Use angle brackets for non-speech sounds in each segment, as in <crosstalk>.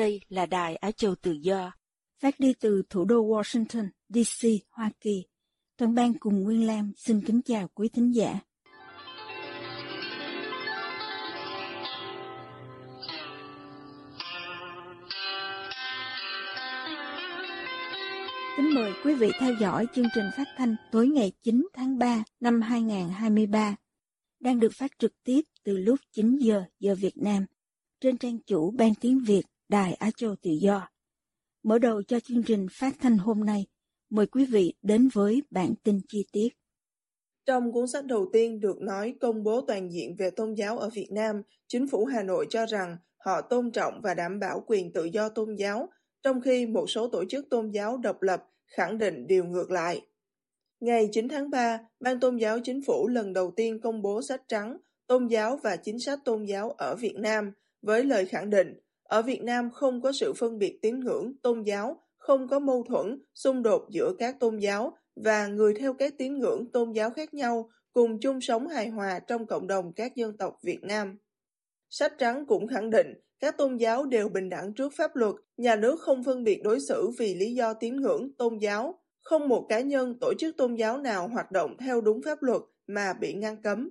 Đây là Đài Á Châu Tự Do, phát đi từ thủ đô Washington, D.C., Hoa Kỳ. Toàn ban cùng Nguyên Lam xin kính chào quý thính giả. Kính mời quý vị theo dõi chương trình phát thanh tối ngày 9 tháng 3 năm 2023, đang được phát trực tiếp từ lúc 9 giờ giờ Việt Nam trên trang chủ Ban Tiếng Việt Đài Á Châu Tự Do. Mở đầu cho chương trình phát thanh hôm nay, mời quý vị đến với bản tin chi tiết. Trong cuốn sách đầu tiên được nói công bố toàn diện về tôn giáo ở Việt Nam, chính phủ Hà Nội cho rằng họ tôn trọng và đảm bảo quyền tự do tôn giáo, trong khi một số tổ chức tôn giáo độc lập khẳng định điều ngược lại. Ngày 9 tháng 3, Ban Tôn giáo Chính phủ lần đầu tiên công bố sách trắng Tôn giáo và chính sách tôn giáo ở Việt Nam với lời khẳng định ở Việt Nam không có sự phân biệt tín ngưỡng, tôn giáo, không có mâu thuẫn, xung đột giữa các tôn giáo và người theo các tín ngưỡng tôn giáo khác nhau cùng chung sống hài hòa trong cộng đồng các dân tộc Việt Nam. Sách trắng cũng khẳng định các tôn giáo đều bình đẳng trước pháp luật, nhà nước không phân biệt đối xử vì lý do tín ngưỡng, tôn giáo, không một cá nhân, tổ chức tôn giáo nào hoạt động theo đúng pháp luật mà bị ngăn cấm.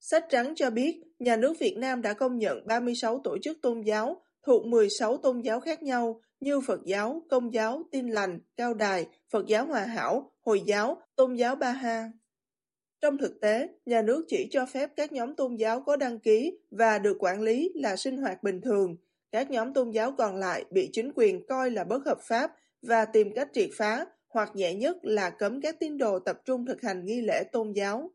Sách trắng cho biết, nhà nước Việt Nam đã công nhận 36 tổ chức tôn giáo thuộc 16 tôn giáo khác nhau như Phật giáo, Công giáo, Tin lành, Cao đài, Phật giáo Hòa hảo, Hồi giáo, Tôn giáo Ba Ha. Trong thực tế, nhà nước chỉ cho phép các nhóm tôn giáo có đăng ký và được quản lý là sinh hoạt bình thường. Các nhóm tôn giáo còn lại bị chính quyền coi là bất hợp pháp và tìm cách triệt phá, hoặc nhẹ nhất là cấm các tín đồ tập trung thực hành nghi lễ tôn giáo.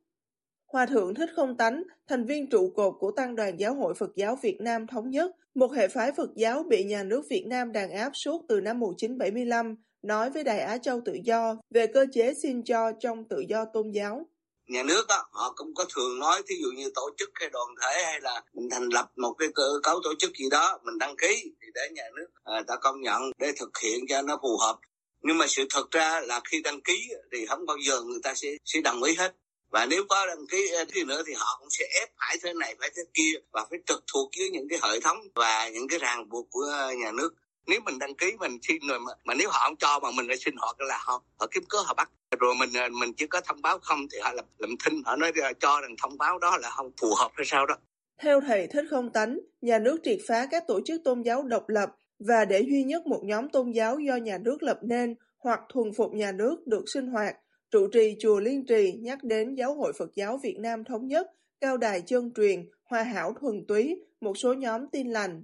Hòa thượng Thích Không Tánh, thành viên trụ cột của Tăng đoàn Giáo hội Phật giáo Việt Nam Thống nhất, một hệ phái Phật giáo bị nhà nước Việt Nam đàn áp suốt từ năm 1975, nói với Đài Á Châu Tự Do về cơ chế xin cho trong tự do tôn giáo. Nhà nước đó, họ cũng có thường nói, thí dụ như tổ chức hay đoàn thể hay là mình thành lập một cái cơ cấu tổ chức gì đó, mình đăng ký thì để nhà nước à, ta công nhận để thực hiện cho nó phù hợp. Nhưng mà sự thật ra là khi đăng ký thì không bao giờ người ta sẽ sẽ đồng ý hết và nếu có đăng ký ờ, thì nữa thì họ cũng sẽ ép phải thế này phải thế kia và phải trực thuộc với những cái hệ thống và những cái ràng buộc của ờ, nhà nước. Nếu mình đăng ký mình xin rồi mà, mà nếu họ không cho mà mình lại xin họ là họ họ kiếm cớ họ bắt. Rồi mình ờ, mình chỉ có thông báo không thì họ làm làm thinh họ nói cho rằng thông báo đó là không phù hợp hay sao đó. Theo thầy thích không tánh nhà nước triệt phá các tổ chức tôn giáo độc lập và để duy nhất một nhóm tôn giáo do nhà nước lập nên hoặc thuần phục nhà nước được sinh hoạt. Trụ trì chùa Liên Trì nhắc đến Giáo hội Phật giáo Việt Nam Thống nhất, Cao đài chân truyền, Hoa hảo thuần túy, một số nhóm tin lành.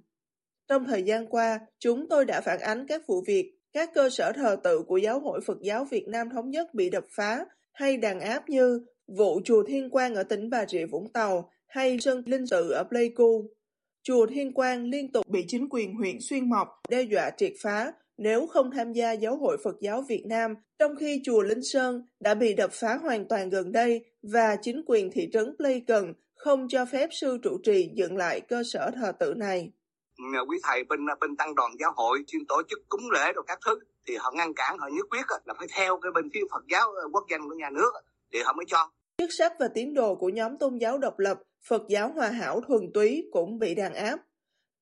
Trong thời gian qua, chúng tôi đã phản ánh các vụ việc các cơ sở thờ tự của Giáo hội Phật giáo Việt Nam Thống nhất bị đập phá hay đàn áp như vụ chùa Thiên Quang ở tỉnh Bà Rịa Vũng Tàu hay sân linh sự ở Pleiku. Chùa Thiên Quang liên tục bị chính quyền huyện Xuyên Mộc đe dọa triệt phá nếu không tham gia Giáo hội Phật giáo Việt Nam, trong khi chùa Linh Sơn đã bị đập phá hoàn toàn gần đây và chính quyền thị trấn Pleiken không cho phép sư trụ trì dựng lại cơ sở thờ tự này. Quý thầy bên bên tăng đoàn giáo hội chuyên tổ chức cúng lễ rồi các thứ thì họ ngăn cản họ nhất quyết là phải theo cái bên phía Phật giáo ờ, quốc danh của nhà nước thì họ mới cho. Chức sắc và tín đồ của nhóm tôn giáo độc lập Phật giáo Hòa hảo thuần túy cũng bị đàn áp.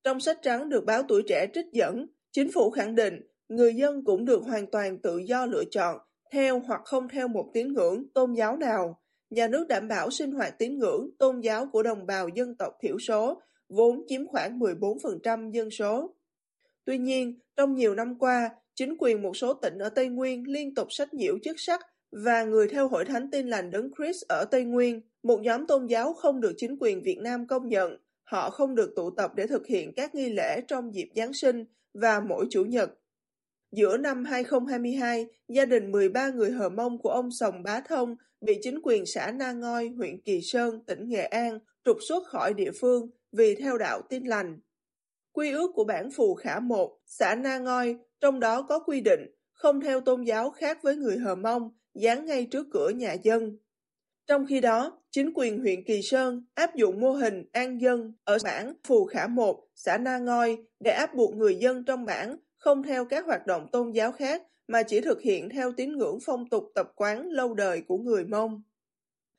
Trong sách trắng được báo tuổi trẻ trích dẫn, Chính phủ khẳng định người dân cũng được hoàn toàn tự do lựa chọn theo hoặc không theo một tín ngưỡng, tôn giáo nào. Nhà nước đảm bảo sinh hoạt tín ngưỡng, tôn giáo của đồng bào dân tộc thiểu số, vốn chiếm khoảng 14% dân số. Tuy nhiên, trong nhiều năm qua, chính quyền một số tỉnh ở Tây Nguyên liên tục sách nhiễu chức sắc và người theo hội thánh tin lành đấng Chris ở Tây Nguyên, một nhóm tôn giáo không được chính quyền Việt Nam công nhận. Họ không được tụ tập để thực hiện các nghi lễ trong dịp Giáng sinh và mỗi Chủ nhật. Giữa năm 2022, gia đình 13 người Hờ Mông của ông Sồng Bá Thông bị chính quyền xã Na Ngoi, huyện Kỳ Sơn, tỉnh Nghệ An trục xuất khỏi địa phương vì theo đạo tin lành. Quy ước của bản phù khả một, xã Na Ngoi, trong đó có quy định không theo tôn giáo khác với người Hờ Mông, dán ngay trước cửa nhà dân. Trong khi đó, chính quyền huyện Kỳ Sơn áp dụng mô hình an dân ở bản Phù Khả một, xã Na Ngoi để áp buộc người dân trong bản không theo các hoạt động tôn giáo khác mà chỉ thực hiện theo tín ngưỡng phong tục tập quán lâu đời của người Mông.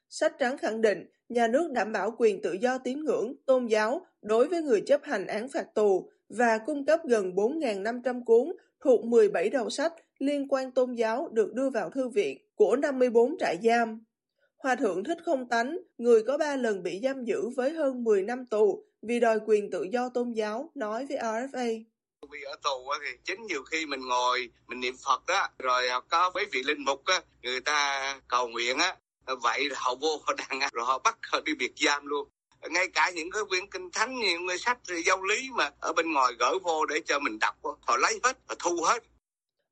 Sách trắng khẳng định nhà nước đảm bảo quyền tự do tín ngưỡng, tôn giáo đối với người chấp hành án phạt tù và cung cấp gần 4.500 cuốn thuộc 17 đầu sách liên quan tôn giáo được đưa vào thư viện của 54 trại giam. Hòa thượng Thích Không Tánh, người có ba lần bị giam giữ với hơn 10 năm tù vì đòi quyền tự do tôn giáo, nói với RFA. Vì ở tù thì chính nhiều khi mình ngồi, mình niệm Phật đó, rồi có mấy vị linh mục á, người ta cầu nguyện á, vậy họ vô họ đàn rồi họ bắt họ đi biệt giam luôn ngay cả những cái quyển kinh thánh những cái sách giáo lý mà ở bên ngoài gửi vô để cho mình đọc họ lấy hết họ thu hết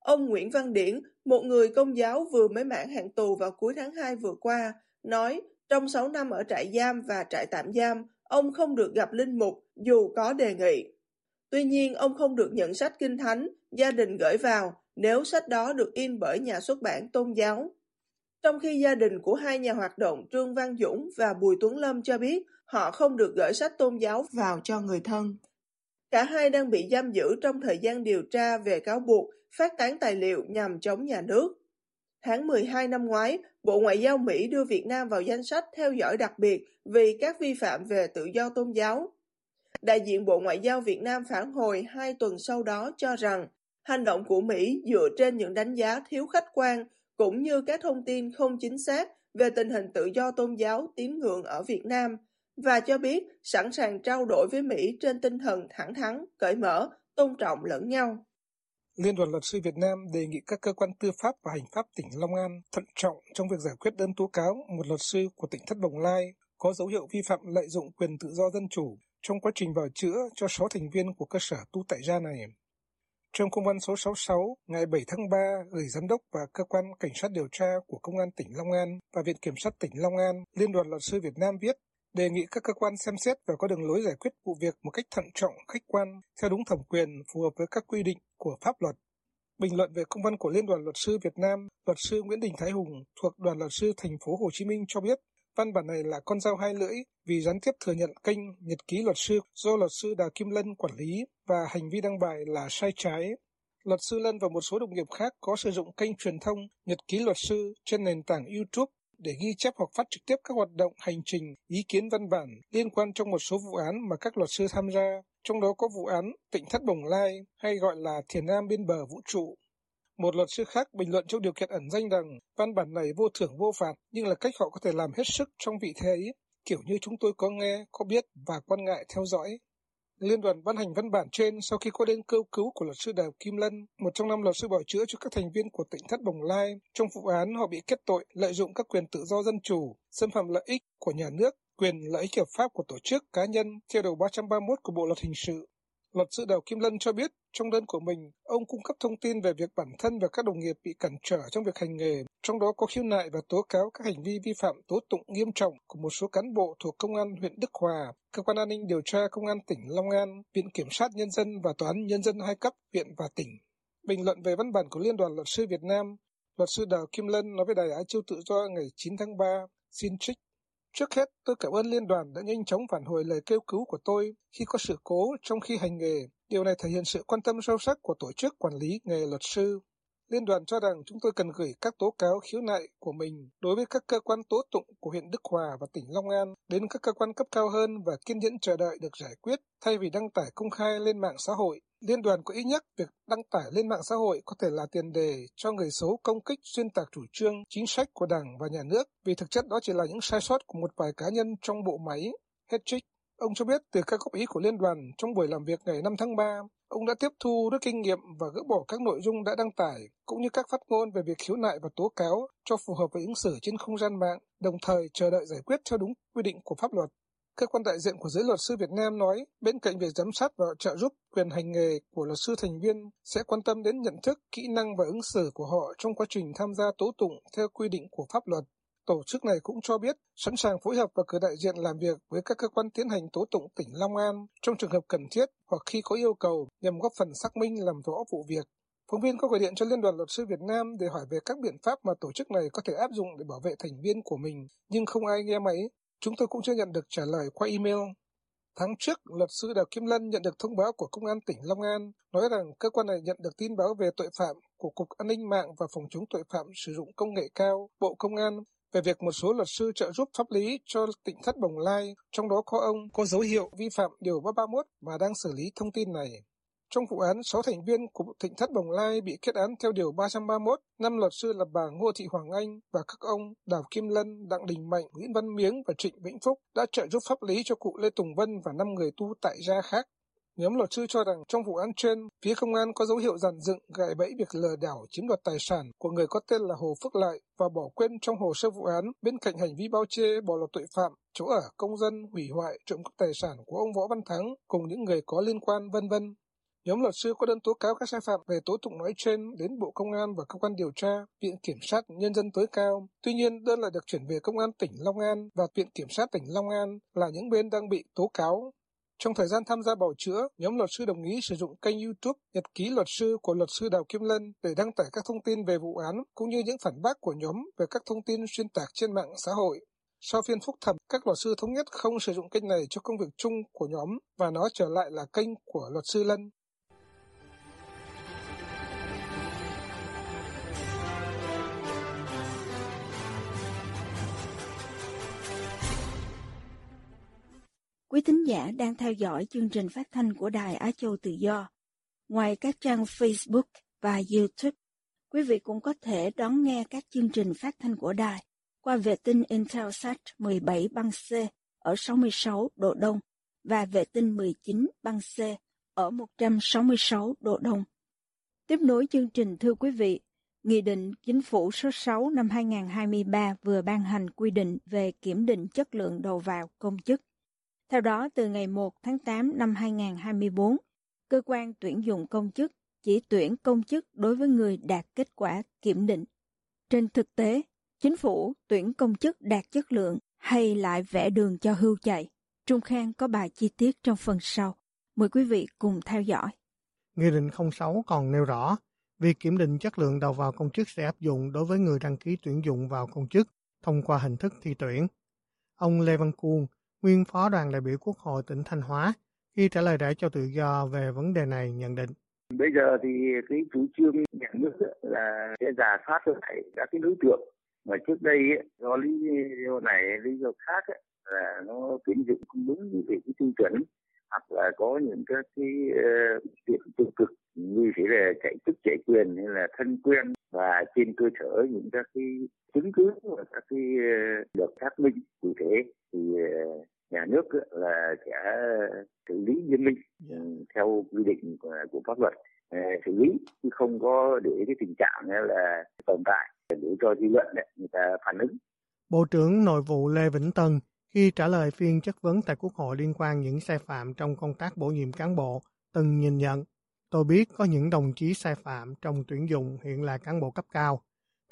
Ông Nguyễn Văn Điển, một người công giáo vừa mới mãn hạn tù vào cuối tháng 2 vừa qua, nói trong 6 năm ở trại giam và trại tạm giam, ông không được gặp linh mục dù có đề nghị. Tuy nhiên, ông không được nhận sách kinh thánh, gia đình gửi vào nếu sách đó được in bởi nhà xuất bản tôn giáo. Trong khi gia đình của hai nhà hoạt động Trương Văn Dũng và Bùi Tuấn Lâm cho biết họ không được gửi sách tôn giáo vào cho người thân. Cả hai đang bị giam giữ trong thời gian điều tra về cáo buộc phát tán tài liệu nhằm chống nhà nước. Tháng 12 năm ngoái, Bộ Ngoại giao Mỹ đưa Việt Nam vào danh sách theo dõi đặc biệt vì các vi phạm về tự do tôn giáo. Đại diện Bộ Ngoại giao Việt Nam phản hồi hai tuần sau đó cho rằng hành động của Mỹ dựa trên những đánh giá thiếu khách quan cũng như các thông tin không chính xác về tình hình tự do tôn giáo tín ngưỡng ở Việt Nam và cho biết sẵn sàng trao đổi với Mỹ trên tinh thần thẳng thắn, cởi mở, tôn trọng lẫn nhau. Liên đoàn luật sư Việt Nam đề nghị các cơ quan tư pháp và hành pháp tỉnh Long An thận trọng trong việc giải quyết đơn tố cáo một luật sư của tỉnh Thất Bồng Lai có dấu hiệu vi phạm lợi dụng quyền tự do dân chủ trong quá trình bào chữa cho 6 thành viên của cơ sở tu tại gia này. Trong công văn số 66 ngày 7 tháng 3 gửi giám đốc và cơ quan cảnh sát điều tra của Công an tỉnh Long An và Viện Kiểm sát tỉnh Long An, Liên đoàn luật sư Việt Nam viết đề nghị các cơ quan xem xét và có đường lối giải quyết vụ việc một cách thận trọng, khách quan, theo đúng thẩm quyền, phù hợp với các quy định của pháp luật. Bình luận về công văn của Liên đoàn Luật sư Việt Nam, luật sư Nguyễn Đình Thái Hùng thuộc Đoàn Luật sư Thành phố Hồ Chí Minh cho biết, văn bản này là con dao hai lưỡi vì gián tiếp thừa nhận kênh Nhật ký luật sư do luật sư Đào Kim Lân quản lý và hành vi đăng bài là sai trái. Luật sư Lân và một số đồng nghiệp khác có sử dụng kênh truyền thông Nhật ký luật sư trên nền tảng YouTube để ghi chép hoặc phát trực tiếp các hoạt động hành trình, ý kiến văn bản liên quan trong một số vụ án mà các luật sư tham gia, trong đó có vụ án Tỉnh Thất Bồng Lai hay gọi là Thiền Nam bên bờ vũ trụ. Một luật sư khác bình luận trong điều kiện ẩn danh rằng văn bản này vô thưởng vô phạt nhưng là cách họ có thể làm hết sức trong vị thế ấy, kiểu như chúng tôi có nghe, có biết và quan ngại theo dõi. Liên đoàn ban hành văn bản trên sau khi có đơn kêu cứu của luật sư Đào Kim Lân, một trong năm luật sư bảo chữa cho các thành viên của tỉnh Thất Bồng Lai. Trong vụ án, họ bị kết tội lợi dụng các quyền tự do dân chủ, xâm phạm lợi ích của nhà nước, quyền lợi ích hợp pháp của tổ chức cá nhân theo điều 331 của Bộ luật hình sự. Luật sư Đào Kim Lân cho biết trong đơn của mình, ông cung cấp thông tin về việc bản thân và các đồng nghiệp bị cản trở trong việc hành nghề, trong đó có khiếu nại và tố cáo các hành vi vi phạm tố tụng nghiêm trọng của một số cán bộ thuộc Công an huyện Đức Hòa, Cơ quan an ninh điều tra Công an tỉnh Long An, Viện Kiểm sát Nhân dân và Tòa án Nhân dân hai cấp, huyện và tỉnh. Bình luận về văn bản của Liên đoàn Luật sư Việt Nam, luật sư Đào Kim Lân nói với Đài Á Châu Tự Do ngày 9 tháng 3, xin trích Trước hết, tôi cảm ơn liên đoàn đã nhanh chóng phản hồi lời kêu cứu của tôi khi có sự cố trong khi hành nghề. Điều này thể hiện sự quan tâm sâu sắc của tổ chức quản lý nghề luật sư. Liên đoàn cho rằng chúng tôi cần gửi các tố cáo khiếu nại của mình đối với các cơ quan tố tụng của huyện Đức Hòa và tỉnh Long An đến các cơ quan cấp cao hơn và kiên nhẫn chờ đợi được giải quyết thay vì đăng tải công khai lên mạng xã hội. Liên đoàn có ý nhắc việc đăng tải lên mạng xã hội có thể là tiền đề cho người xấu công kích xuyên tạc chủ trương, chính sách của Đảng và Nhà nước vì thực chất đó chỉ là những sai sót của một vài cá nhân trong bộ máy. Hết trích. Ông cho biết từ các góp ý của liên đoàn trong buổi làm việc ngày 5 tháng 3, ông đã tiếp thu rút kinh nghiệm và gỡ bỏ các nội dung đã đăng tải, cũng như các phát ngôn về việc khiếu nại và tố cáo cho phù hợp với ứng xử trên không gian mạng, đồng thời chờ đợi giải quyết theo đúng quy định của pháp luật. Cơ quan đại diện của giới luật sư Việt Nam nói, bên cạnh việc giám sát và trợ giúp quyền hành nghề của luật sư thành viên sẽ quan tâm đến nhận thức, kỹ năng và ứng xử của họ trong quá trình tham gia tố tụng theo quy định của pháp luật. Tổ chức này cũng cho biết sẵn sàng phối hợp và cử đại diện làm việc với các cơ quan tiến hành tố tụng tỉnh Long An trong trường hợp cần thiết hoặc khi có yêu cầu nhằm góp phần xác minh làm rõ vụ việc. Phóng viên có gọi điện cho Liên đoàn Luật sư Việt Nam để hỏi về các biện pháp mà tổ chức này có thể áp dụng để bảo vệ thành viên của mình, nhưng không ai nghe máy. Chúng tôi cũng chưa nhận được trả lời qua email. Tháng trước, luật sư Đào Kim Lân nhận được thông báo của Công an tỉnh Long An nói rằng cơ quan này nhận được tin báo về tội phạm của Cục An ninh mạng và Phòng chống tội phạm sử dụng công nghệ cao, Bộ Công an về việc một số luật sư trợ giúp pháp lý cho tỉnh thất Bồng Lai, trong đó có ông có dấu hiệu vi phạm Điều 331 và đang xử lý thông tin này. Trong vụ án, 6 thành viên của tỉnh thất Bồng Lai bị kết án theo Điều 331, năm luật sư là bà Ngô Thị Hoàng Anh và các ông Đào Kim Lân, Đặng Đình Mạnh, Nguyễn Văn Miếng và Trịnh Vĩnh Phúc đã trợ giúp pháp lý cho cụ Lê Tùng Vân và 5 người tu tại gia khác. Nhóm luật sư cho rằng trong vụ án trên, phía công an có dấu hiệu giàn dựng gài bẫy việc lừa đảo chiếm đoạt tài sản của người có tên là Hồ Phước Lại và bỏ quên trong hồ sơ vụ án bên cạnh hành vi bao che bỏ lọt tội phạm, chỗ ở công dân, hủy hoại, trộm cắp tài sản của ông Võ Văn Thắng cùng những người có liên quan vân vân. Nhóm luật sư có đơn tố cáo các sai phạm về tố tụng nói trên đến Bộ Công an và cơ quan điều tra, Viện Kiểm sát Nhân dân tối cao. Tuy nhiên, đơn lại được chuyển về Công an tỉnh Long An và Viện Kiểm sát tỉnh Long An là những bên đang bị tố cáo. Trong thời gian tham gia bảo chữa, nhóm luật sư đồng ý sử dụng kênh YouTube Nhật ký luật sư của luật sư Đào Kim Lân để đăng tải các thông tin về vụ án cũng như những phản bác của nhóm về các thông tin xuyên tạc trên mạng xã hội. Sau phiên phúc thẩm, các luật sư thống nhất không sử dụng kênh này cho công việc chung của nhóm và nó trở lại là kênh của luật sư Lân. Quý thính giả đang theo dõi chương trình phát thanh của Đài Á Châu Tự Do. Ngoài các trang Facebook và YouTube, quý vị cũng có thể đón nghe các chương trình phát thanh của đài qua vệ tinh Intelsat 17 băng C ở 66 độ Đông và vệ tinh 19 băng C ở 166 độ Đông. Tiếp nối chương trình thưa quý vị, Nghị định Chính phủ số 6 năm 2023 vừa ban hành quy định về kiểm định chất lượng đầu vào công chức. Theo đó, từ ngày 1 tháng 8 năm 2024, cơ quan tuyển dụng công chức chỉ tuyển công chức đối với người đạt kết quả kiểm định. Trên thực tế, chính phủ tuyển công chức đạt chất lượng hay lại vẽ đường cho hưu chạy. Trung Khang có bài chi tiết trong phần sau. Mời quý vị cùng theo dõi. Nghị định 06 còn nêu rõ, việc kiểm định chất lượng đầu vào công chức sẽ áp dụng đối với người đăng ký tuyển dụng vào công chức thông qua hình thức thi tuyển. Ông Lê Văn Cuông, nguyên phó đoàn đại biểu Quốc hội tỉnh Thanh Hóa, khi trả lời đại cho tự do về vấn đề này nhận định. Bây giờ thì cái chủ trương nhà nước là sẽ giả soát lại các cái đối tượng mà trước đây do lý do này lý do khác là nó tuyển dụng không đúng về cái tiêu chuẩn hoặc là có những các cái ờ, việc uh, tiêu cực như thế là chạy chức chạy quyền hay là thân quen và trên cơ sở những các cái chứng cứ và các cái ờ, uh, được xác minh cụ thể thì uh, nhà nước là sẽ xử lý nghiêm minh ừ, theo quy định của, của pháp luật xử lý chứ không có để cái tình trạng là tồn tại để cho dư luận người ta phản ứng. Bộ trưởng Nội vụ Lê Vĩnh Tân khi trả lời phiên chất vấn tại Quốc hội liên quan những sai phạm trong công tác bổ nhiệm cán bộ, từng nhìn nhận, tôi biết có những đồng chí sai phạm trong tuyển dụng hiện là cán bộ cấp cao,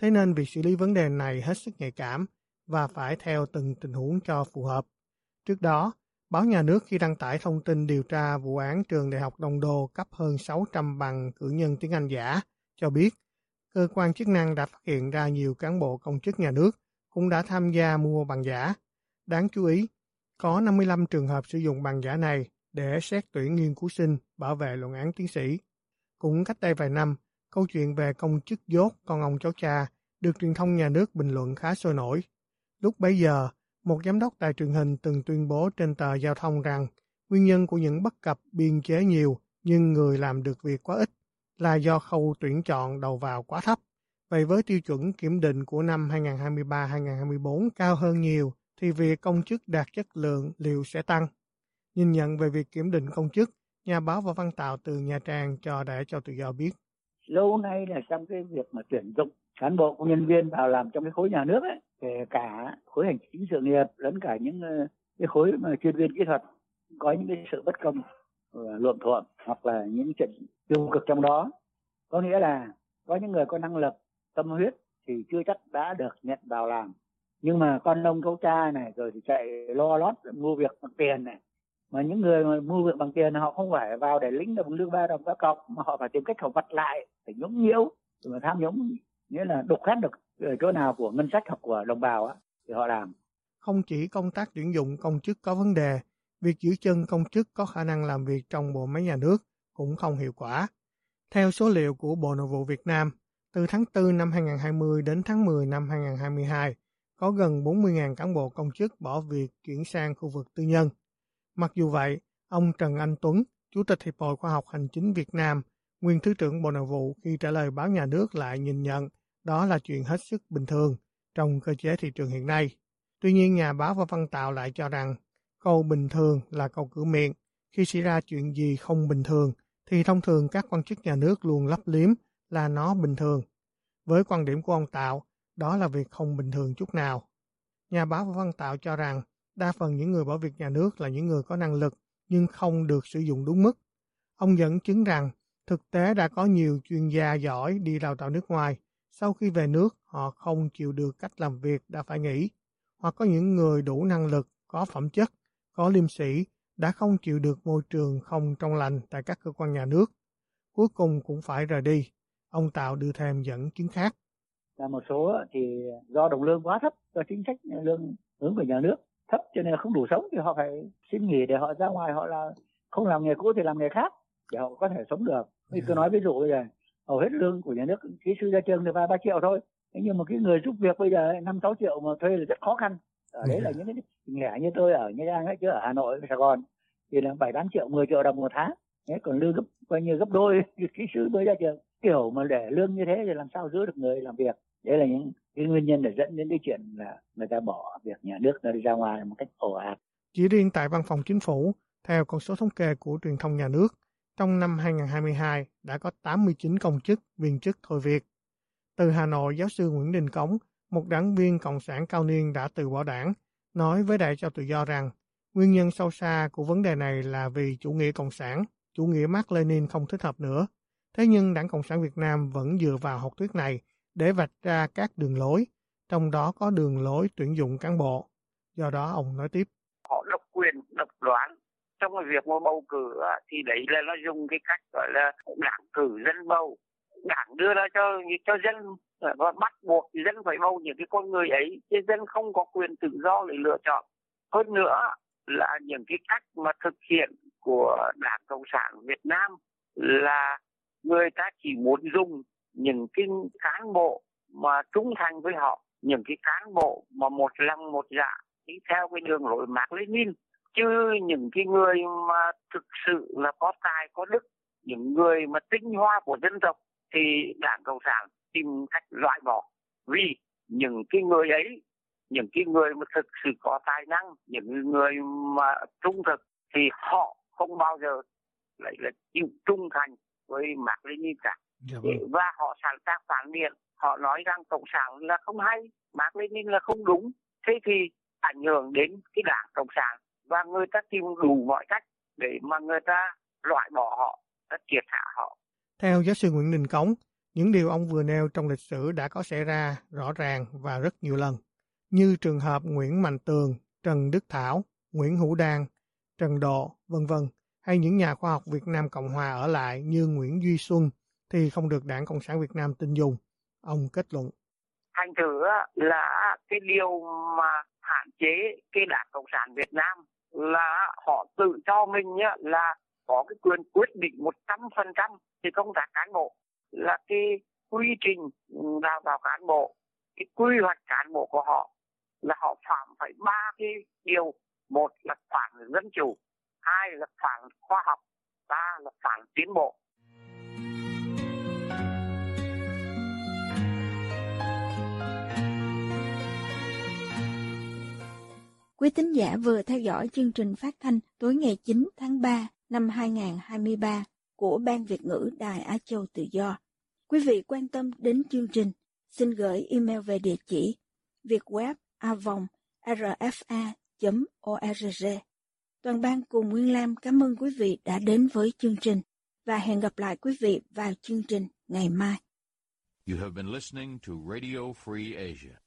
thế nên việc xử lý vấn đề này hết sức nhạy cảm và phải theo từng tình huống cho phù hợp. Trước đó, báo nhà nước khi đăng tải thông tin điều tra vụ án trường Đại học Đông Đô cấp hơn 600 bằng cử nhân tiếng Anh giả, cho biết cơ quan chức năng đã phát hiện ra nhiều cán bộ công chức nhà nước cũng đã tham gia mua bằng giả. Đáng chú ý, có 55 trường hợp sử dụng bằng giả này để xét tuyển nghiên cứu sinh bảo vệ luận án tiến sĩ. Cũng cách đây vài năm, câu chuyện về công chức dốt con ông cháu cha được truyền thông nhà nước bình luận khá sôi nổi. Lúc bấy giờ, một giám đốc đài truyền hình từng tuyên bố trên tờ giao thông rằng nguyên nhân của những bất cập biên chế nhiều nhưng người làm được việc quá ít là do khâu tuyển chọn đầu vào quá thấp. Vậy với tiêu chuẩn kiểm định của năm 2023-2024 cao hơn nhiều thì việc công chức đạt chất lượng liệu sẽ tăng? Nhìn nhận về việc kiểm định công chức, nhà báo và văn tạo từ Nha Trang cho để cho tự do biết. Lâu nay là trong cái việc mà tuyển dụng cán bộ công nhân viên vào làm trong cái khối nhà nước ấy, kể cả khối hành chính sự nghiệp lẫn cả những ờ, cái khối mà chuyên viên kỹ thuật có những cái sự bất công luộm thuộm hoặc là những chuyện tiêu cực trong đó. Có nghĩa là có những người có năng lực, tâm huyết thì chưa chắc đã được nhận vào làm. Nhưng mà con nông câu cha này, rồi thì chạy lo lót mua việc bằng tiền này. Mà những người mà mua việc bằng tiền, họ không phải vào để lĩnh được lương ba đồng ba cọc mà họ phải tìm cách họ vặt lại, phải nhũng nhiễu mà tham nhũng, nghĩa là đục khoét được Ờ, chỗ nào của ngân sách hoặc của đồng bào á thì họ làm không chỉ công tác tuyển dụng công chức có vấn đề việc giữ chân công chức có khả năng làm việc trong bộ máy nhà nước cũng không hiệu quả. Theo số liệu của Bộ Nội vụ Việt Nam, từ tháng 4 năm 2020 đến tháng 10 năm 2022, có gần 40.000 cán bộ công chức bỏ việc chuyển sang khu vực tư nhân. Mặc dù vậy, ông Trần Anh Tuấn, Chủ tịch Hiệp hội Khoa học Hành chính Việt Nam, nguyên Thứ trưởng Bộ Nội vụ khi trả lời báo nhà nước lại nhìn nhận đó là chuyện hết sức bình thường trong cơ chế thị trường hiện nay. Tuy nhiên, nhà báo và văn tạo lại cho rằng Câu bình thường là câu cửa miệng. Khi xảy ra chuyện gì không bình thường, thì thông thường các quan chức nhà nước luôn lấp liếm là nó bình thường. Với quan điểm của ông Tạo, đó là việc không bình thường chút nào. Nhà báo Văn Tạo cho rằng, đa phần những người bỏ việc nhà nước là những người có năng lực nhưng không được sử dụng đúng mức. Ông dẫn chứng rằng, thực tế đã có nhiều chuyên gia giỏi đi đào tạo nước ngoài, sau khi về nước họ không chịu được cách làm việc đã phải nghỉ, hoặc có những người đủ năng lực, có phẩm chất có liêm sĩ đã không chịu được môi trường không trong lành tại các cơ quan nhà nước. Cuối cùng cũng phải rời đi. Ông Tạo đưa thêm dẫn chứng khác. Là một số thì do đồng lương quá thấp, do chính sách lương hướng của nhà nước thấp cho nên không đủ sống thì họ phải xin nghỉ để họ ra ngoài họ là không làm nghề cũ thì làm nghề khác để họ có thể sống được. Như tôi nói ví dụ bây giờ hầu hết lương của nhà nước kỹ sư ra trường thì vài ba triệu thôi. Thế nhưng mà cái người giúp việc bây giờ năm sáu triệu mà thuê là rất khó khăn. Ở đấy là những cái lẻ như tôi ở Nha Trang ấy chứ ở Hà Nội Sài Gòn thì là bảy tám triệu 10 triệu đồng một tháng. Đấy còn lương gấp coi như gấp đôi <laughs> kỹ sư mới ra trường. Kiểu mà để lương như thế thì làm sao giữ được người làm việc? Đấy là những cái nguyên nhân để dẫn đến cái chuyện là người ta bỏ việc nhà nước nó đi ra ngoài một cách ồ ạt. Chỉ riêng tại văn phòng chính phủ theo con số thống kê của truyền thông nhà nước trong năm 2022 đã có 89 công chức, viên chức thôi việc. Từ Hà Nội, giáo sư Nguyễn Đình Cống một đảng viên Cộng sản cao niên đã từ bỏ đảng, nói với Đại cho Tự Do rằng nguyên nhân sâu xa của vấn đề này là vì chủ nghĩa Cộng sản, chủ nghĩa Mark Lenin không thích hợp nữa. Thế nhưng Đảng Cộng sản Việt Nam vẫn dựa vào học thuyết này để vạch ra các đường lối, trong đó có đường lối tuyển dụng cán bộ. Do đó ông nói tiếp. Họ độc quyền, độc đoán. Trong cái việc mà bầu cử thì đấy là nó dùng cái cách gọi là đảng cử dân bầu. Đảng đưa ra cho cho dân, và bắt buộc dân phải bầu những cái con người ấy, chứ dân không có quyền tự do để lựa chọn hơn nữa là những cái cách mà thực hiện của đảng cộng sản việt nam là người ta chỉ muốn dùng những cái cán bộ mà trung thành với họ, những cái cán bộ mà một lòng một dạ đi theo cái đường lối Mác Lênin chứ những cái người mà thực sự là có tài có đức những người mà tinh hoa của dân tộc thì đảng cộng sản tìm cách loại bỏ. Vì những cái người ấy những cái người mà thực sự có tài năng những người mà trung thực thì họ không bao giờ lại là chịu trung thành với Mác Lênin cả. Dạ vâng. và họ sẵn sàng phản biện. Họ nói rằng cộng sản là không hay Mác Lênin là không đúng. Thế thì ảnh hưởng đến cái đảng cộng sản và người ta tìm đủ mọi cách để mà người ta loại bỏ họ triệt hạ họ theo giáo sư Nguyễn Đình Cống những điều ông vừa nêu trong lịch sử đã có xảy ra rõ ràng và rất nhiều lần, như trường hợp Nguyễn Mạnh Tường, Trần Đức Thảo, Nguyễn Hữu Đan, Trần Độ, vân vân, hay những nhà khoa học Việt Nam Cộng Hòa ở lại như Nguyễn Duy Xuân thì không được Đảng Cộng sản Việt Nam tin dùng. Ông kết luận. Thành thử là cái điều mà hạn chế cái Đảng Cộng sản Việt Nam là họ tự cho mình là có cái quyền quyết định một trăm phần trăm thì công tác cán bộ, là cái quy trình ừ, đào tạo cán bộ, cái quy hoạch cán bộ của họ, là họ phạm phải ba cái điều. Một là phản dân chủ, hai là phản khoa học, ba là phản tiến bộ. Quý tín giả vừa theo dõi chương trình phát thanh tối ngày 9 tháng 3 năm 2023 của Ban Việt ngữ Đài Á Châu Tự Do. Quý vị quan tâm đến chương trình, xin gửi email về địa chỉ vietweb avong rfa.org. Toàn ban cùng Nguyên Lam cảm ơn quý vị đã đến với chương trình và hẹn gặp lại quý vị vào chương trình ngày mai. You have been listening to Radio Free Asia.